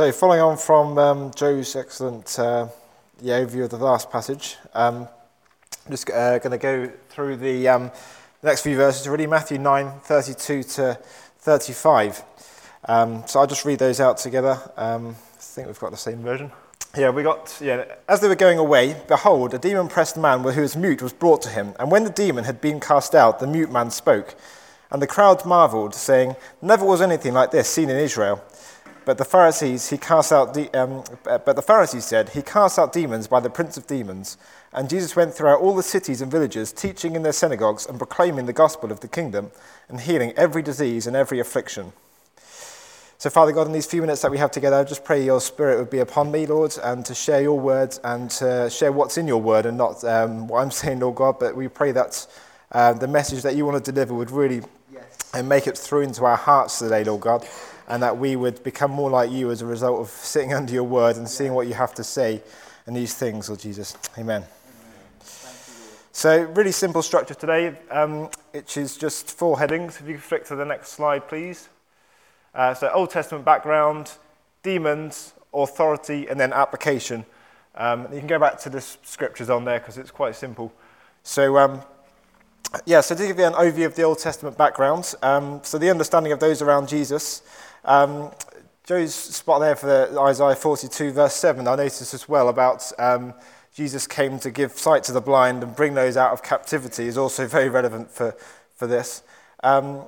So, following on from um, Joe's excellent uh, yeah, overview of the last passage, um, I'm just uh, going to go through the um, next few verses, really Matthew 9 32 to 35. Um, so, I'll just read those out together. Um, I think we've got the same version. Yeah, we got, yeah, as they were going away, behold, a demon pressed man who was mute was brought to him. And when the demon had been cast out, the mute man spoke. And the crowd marveled, saying, Never was anything like this seen in Israel. But the Pharisees, he cast out de- um, but the Pharisees said, He casts out demons by the prince of demons. And Jesus went throughout all the cities and villages, teaching in their synagogues and proclaiming the gospel of the kingdom and healing every disease and every affliction. So, Father God, in these few minutes that we have together, I just pray your spirit would be upon me, Lord, and to share your words and to share what's in your word and not um, what I'm saying, Lord God. But we pray that uh, the message that you want to deliver would really yes. and make it through into our hearts today, Lord God, and that we would become more like you as a result of sitting under your word and seeing what you have to say in these things, Lord Jesus. Amen. So, really simple structure today, um, which is just four headings. If you could flick to the next slide, please. Uh, so, Old Testament background, demons, authority, and then application. Um, you can go back to the scriptures on there because it's quite simple. So, um, yeah, so to give you an overview of the Old Testament background, um, so the understanding of those around Jesus. Um, Joe's spot there for Isaiah 42, verse 7. I noticed as well about um, Jesus came to give sight to the blind and bring those out of captivity is also very relevant for, for this. Um,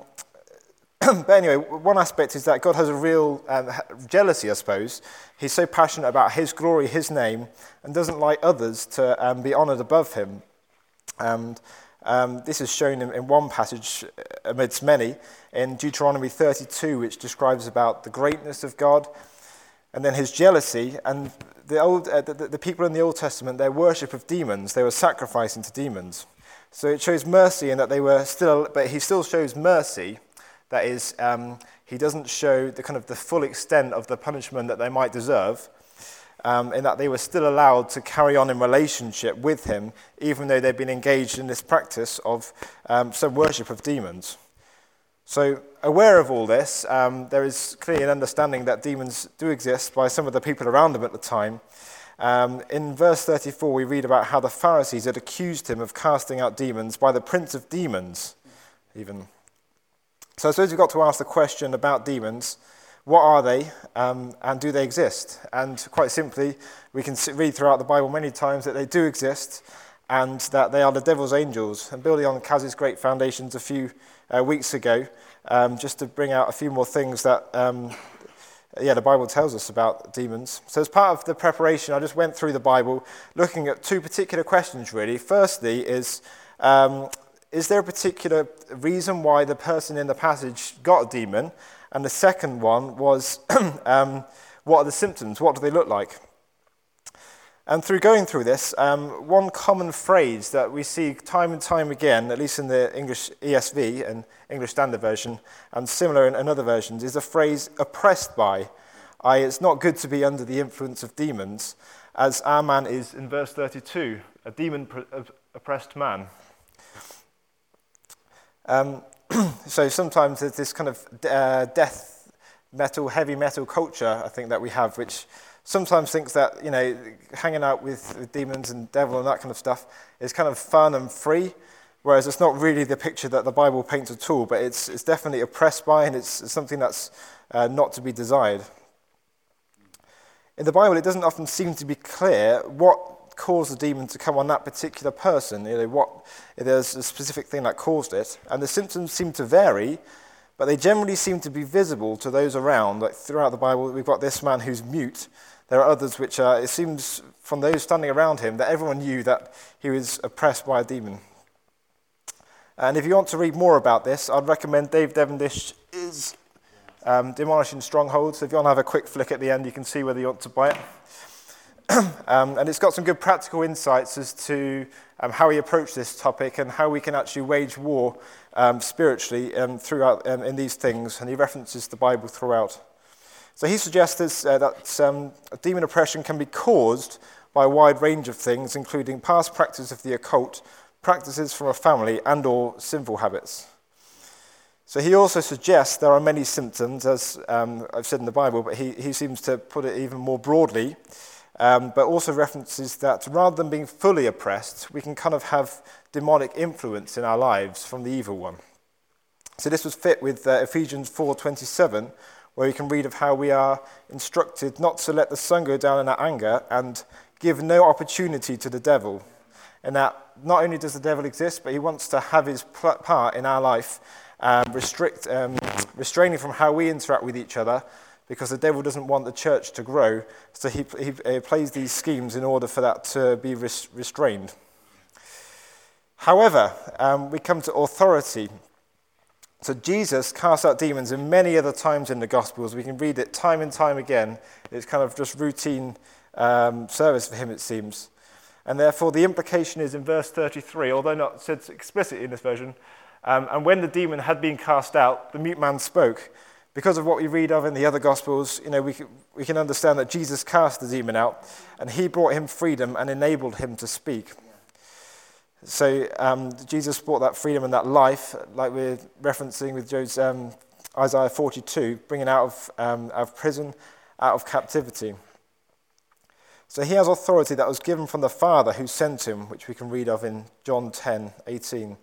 but anyway, one aspect is that God has a real um, jealousy, I suppose. He's so passionate about His glory, His name, and doesn't like others to um, be honoured above Him. And um, this is shown in, in, one passage amidst many in Deuteronomy 32, which describes about the greatness of God and then His jealousy. And the, old, uh, the, the people in the Old Testament, their worship of demons, they were sacrificing to demons. So it shows mercy in that they were still, but He still shows mercy that is, um, he doesn't show the kind of the full extent of the punishment that they might deserve, um, in that they were still allowed to carry on in relationship with him, even though they'd been engaged in this practice of um, some worship of demons. So, aware of all this, um, there is clearly an understanding that demons do exist by some of the people around them at the time. Um, in verse 34, we read about how the Pharisees had accused him of casting out demons by the prince of demons, even so I suppose we've got to ask the question about demons what are they um, and do they exist? And quite simply, we can read throughout the Bible many times that they do exist and that they are the devil's angels. And building on Kaz's great foundations a few uh, weeks ago, um, just to bring out a few more things that um, yeah, the Bible tells us about demons. So, as part of the preparation, I just went through the Bible looking at two particular questions, really. Firstly, is um, is there a particular reason why the person in the passage got a demon? And the second one was, um, what are the symptoms? What do they look like? And through going through this, um, one common phrase that we see time and time again, at least in the English ESV and English Standard Version, and similar in, in other versions, is the phrase oppressed by. I, it's not good to be under the influence of demons, as our man is in verse 32, a demon oppressed man. Um, so sometimes there's this kind of uh, death metal, heavy metal culture, I think, that we have, which sometimes thinks that, you know, hanging out with, demons and devil and that kind of stuff is kind of fun and free, whereas it's not really the picture that the Bible paints at all, but it's, it's definitely oppressed by and it's, it's something that's uh, not to be desired. In the Bible, it doesn't often seem to be clear what caused the demon to come on that particular person. You know, what, there's a specific thing that caused it. And the symptoms seem to vary, but they generally seem to be visible to those around. Like throughout the Bible, we've got this man who's mute. There are others which are, it seems from those standing around him that everyone knew that he was oppressed by a demon. And if you want to read more about this, I'd recommend Dave Devenish's um, Demolishing Strongholds. So if you want to have a quick flick at the end, you can see whether you want to buy it. um, and it's got some good practical insights as to um, how we approach this topic and how we can actually wage war um, spiritually um, throughout um, in these things. And he references the Bible throughout. So he suggests uh, that um, demon oppression can be caused by a wide range of things, including past practice of the occult, practices from a family, and/or sinful habits. So he also suggests there are many symptoms, as um, I've said in the Bible, but he, he seems to put it even more broadly, um, but also references that rather than being fully oppressed, we can kind of have demonic influence in our lives from the evil one. So this was fit with uh, Ephesians 4:27, where we can read of how we are instructed not to let the sun go down in our anger and give no opportunity to the devil. And that not only does the devil exist, but he wants to have his part in our life um, restrict, um, restraining from how we interact with each other because the devil doesn't want the church to grow. So he, he, he plays these schemes in order for that to be res- restrained. However, um, we come to authority. So Jesus cast out demons in many other times in the Gospels. We can read it time and time again. It's kind of just routine um, service for him, it seems. And therefore, the implication is in verse 33, although not said explicitly in this version, um, and when the demon had been cast out, the mute man spoke. Because of what we read of in the other Gospels, you know, we can, we can understand that Jesus cast the demon out, and he brought him freedom and enabled him to speak. So um, Jesus brought that freedom and that life, like we're referencing with Joe's, um, Isaiah 42, bringing out of, um, out of prison, out of captivity. So he has authority that was given from the Father who sent him, which we can read of in John 10, 18.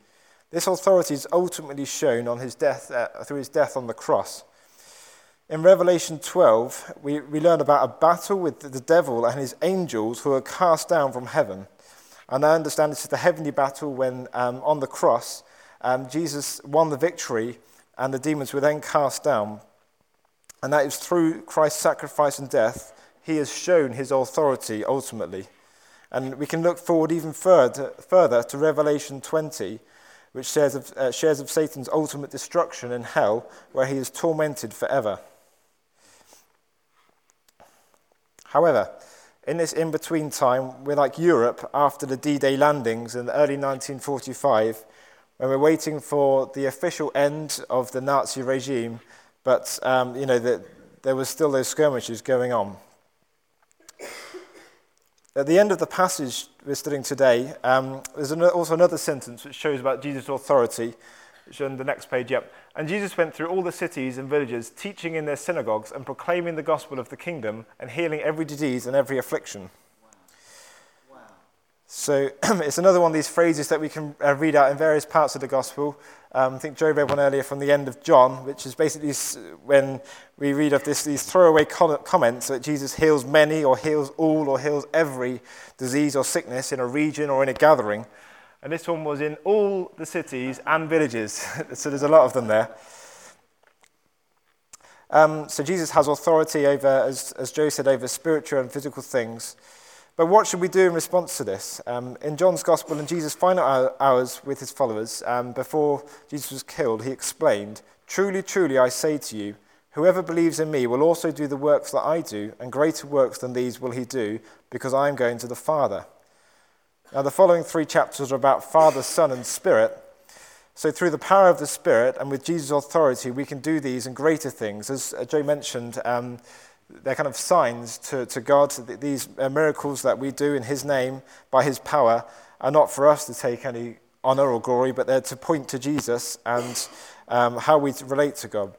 This authority is ultimately shown on his death, uh, through his death on the cross. In Revelation 12, we, we learn about a battle with the devil and his angels who are cast down from heaven. And I understand this is the heavenly battle when um, on the cross, um, Jesus won the victory and the demons were then cast down. And that is through Christ's sacrifice and death, he has shown his authority ultimately. And we can look forward even further, further to Revelation 20, which shares of, uh, shares of Satan's ultimate destruction in hell, where he is tormented forever. However, in this in between time, we're like Europe after the D Day landings in early 1945, when we're waiting for the official end of the Nazi regime, but um, you know, the, there was still those skirmishes going on. At the end of the passage we're studying today, um, there's also another sentence which shows about Jesus' authority, on the next page, yep. And Jesus went through all the cities and villages, teaching in their synagogues and proclaiming the gospel of the kingdom and healing every disease and every affliction. So it's another one of these phrases that we can uh, read out in various parts of the gospel. Um, I think Joe read one earlier from the end of John, which is basically when we read of this, these throwaway comments that Jesus heals many or heals all or heals every disease or sickness in a region or in a gathering. And this one was in all the cities and villages. so there's a lot of them there. Um, so Jesus has authority over, as, as Joe said, over spiritual and physical things. But what should we do in response to this? Um, in John's Gospel, in Jesus' final hours with his followers, um, before Jesus was killed, he explained, Truly, truly, I say to you, whoever believes in me will also do the works that I do, and greater works than these will he do, because I am going to the Father. Now, the following three chapters are about Father, Son, and Spirit. So, through the power of the Spirit and with Jesus' authority, we can do these and greater things. As uh, Joe mentioned, um, they're kind of signs to, to God. These uh, miracles that we do in His name by His power are not for us to take any honor or glory, but they're to point to Jesus and um, how we relate to God.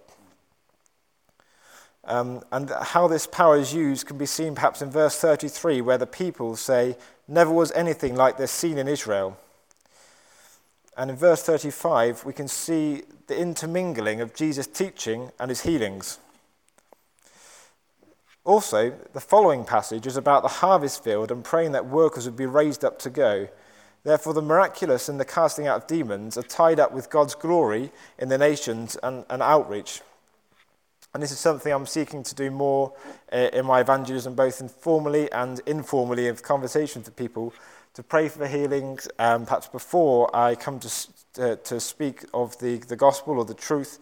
Um, and how this power is used can be seen perhaps in verse 33, where the people say, Never was anything like this seen in Israel. And in verse 35, we can see the intermingling of Jesus' teaching and his healings. Also, the following passage is about the harvest field and praying that workers would be raised up to go. Therefore, the miraculous and the casting out of demons are tied up with God's glory in the nations and, and outreach. And this is something I'm seeking to do more uh, in my evangelism, both informally and informally, of conversations with people, to pray for healings, um, perhaps before I come to, to speak of the, the gospel or the truth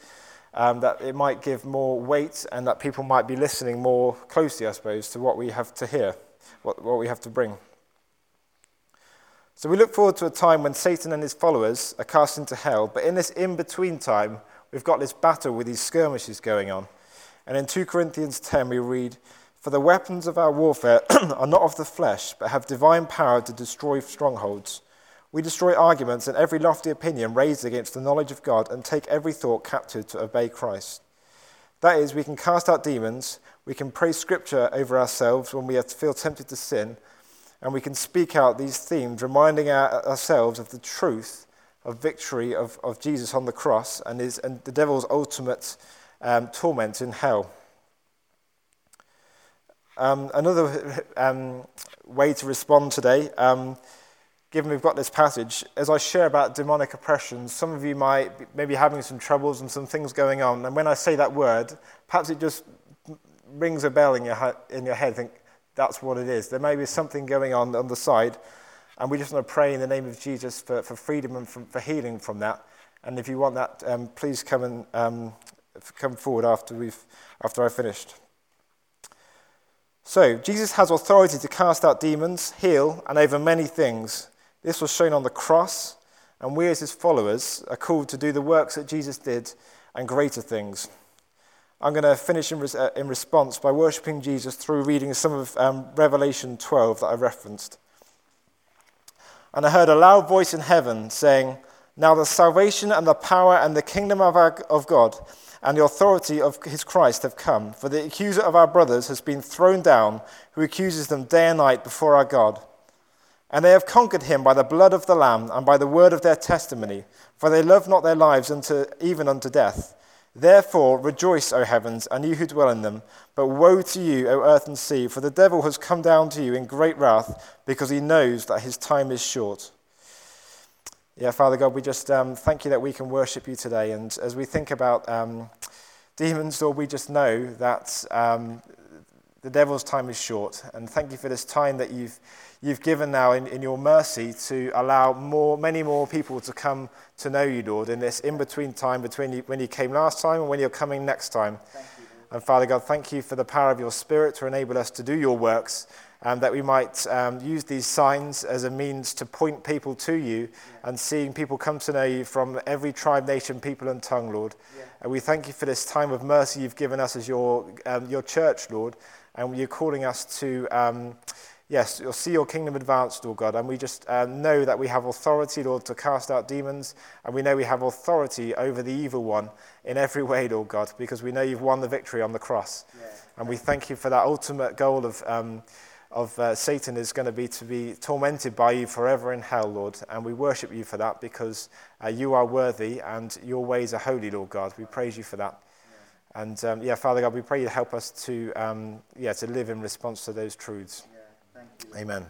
um, that it might give more weight and that people might be listening more closely, I suppose, to what we have to hear, what, what we have to bring. So we look forward to a time when Satan and his followers are cast into hell, but in this in between time, we've got this battle with these skirmishes going on. And in 2 Corinthians 10, we read, For the weapons of our warfare are not of the flesh, but have divine power to destroy strongholds. We destroy arguments and every lofty opinion raised against the knowledge of God and take every thought captive to obey Christ. That is, we can cast out demons, we can pray scripture over ourselves when we feel tempted to sin, and we can speak out these themes, reminding our, ourselves of the truth of victory of, of Jesus on the cross and, his, and the devil's ultimate um, torment in hell. Um, another um, way to respond today um, given we've got this passage, as I share about demonic oppression, some of you might be maybe having some troubles and some things going on. And when I say that word, perhaps it just rings a bell in your, in your head. Think that's what it is. There may be something going on on the side. And we just want to pray in the name of Jesus for, for freedom and for, for healing from that. And if you want that, um, please come and um, come forward after, we've, after I've finished. So, Jesus has authority to cast out demons, heal, and over many things. This was shown on the cross, and we as his followers are called to do the works that Jesus did and greater things. I'm going to finish in, res- uh, in response by worshipping Jesus through reading some of um, Revelation 12 that I referenced. And I heard a loud voice in heaven saying, Now the salvation and the power and the kingdom of, our, of God and the authority of his Christ have come, for the accuser of our brothers has been thrown down, who accuses them day and night before our God. And they have conquered him by the blood of the Lamb and by the word of their testimony, for they love not their lives unto, even unto death. Therefore rejoice, O heavens, and you who dwell in them. But woe to you, O earth and sea, for the devil has come down to you in great wrath, because he knows that his time is short. Yeah, Father God, we just um, thank you that we can worship you today. And as we think about um, demons, Lord, we just know that um, the devil's time is short. And thank you for this time that you've you've given now in, in your mercy to allow more, many more people to come to know you, Lord, in this in between time between you, when you came last time and when you're coming next time. You, and Father God, thank you for the power of your Spirit to enable us to do your works and that we might um, use these signs as a means to point people to you yeah. and seeing people come to know you from every tribe, nation, people, and tongue, Lord. Yeah. And we thank you for this time of mercy you've given us as your, um, your church, Lord, and you're calling us to. Um, yes, you'll see your kingdom advanced, Lord God. And we just uh, know that we have authority, Lord, to cast out demons. And we know we have authority over the evil one in every way, Lord God, because we know you've won the victory on the cross. Yeah. And we thank you for that ultimate goal of, um, of uh, Satan is going to be to be tormented by you forever in hell, Lord. And we worship you for that because uh, you are worthy and your ways are holy, Lord God. We praise you for that. And um, yeah, Father God, we pray you help us to, um, yeah, to live in response to those truths. Amen.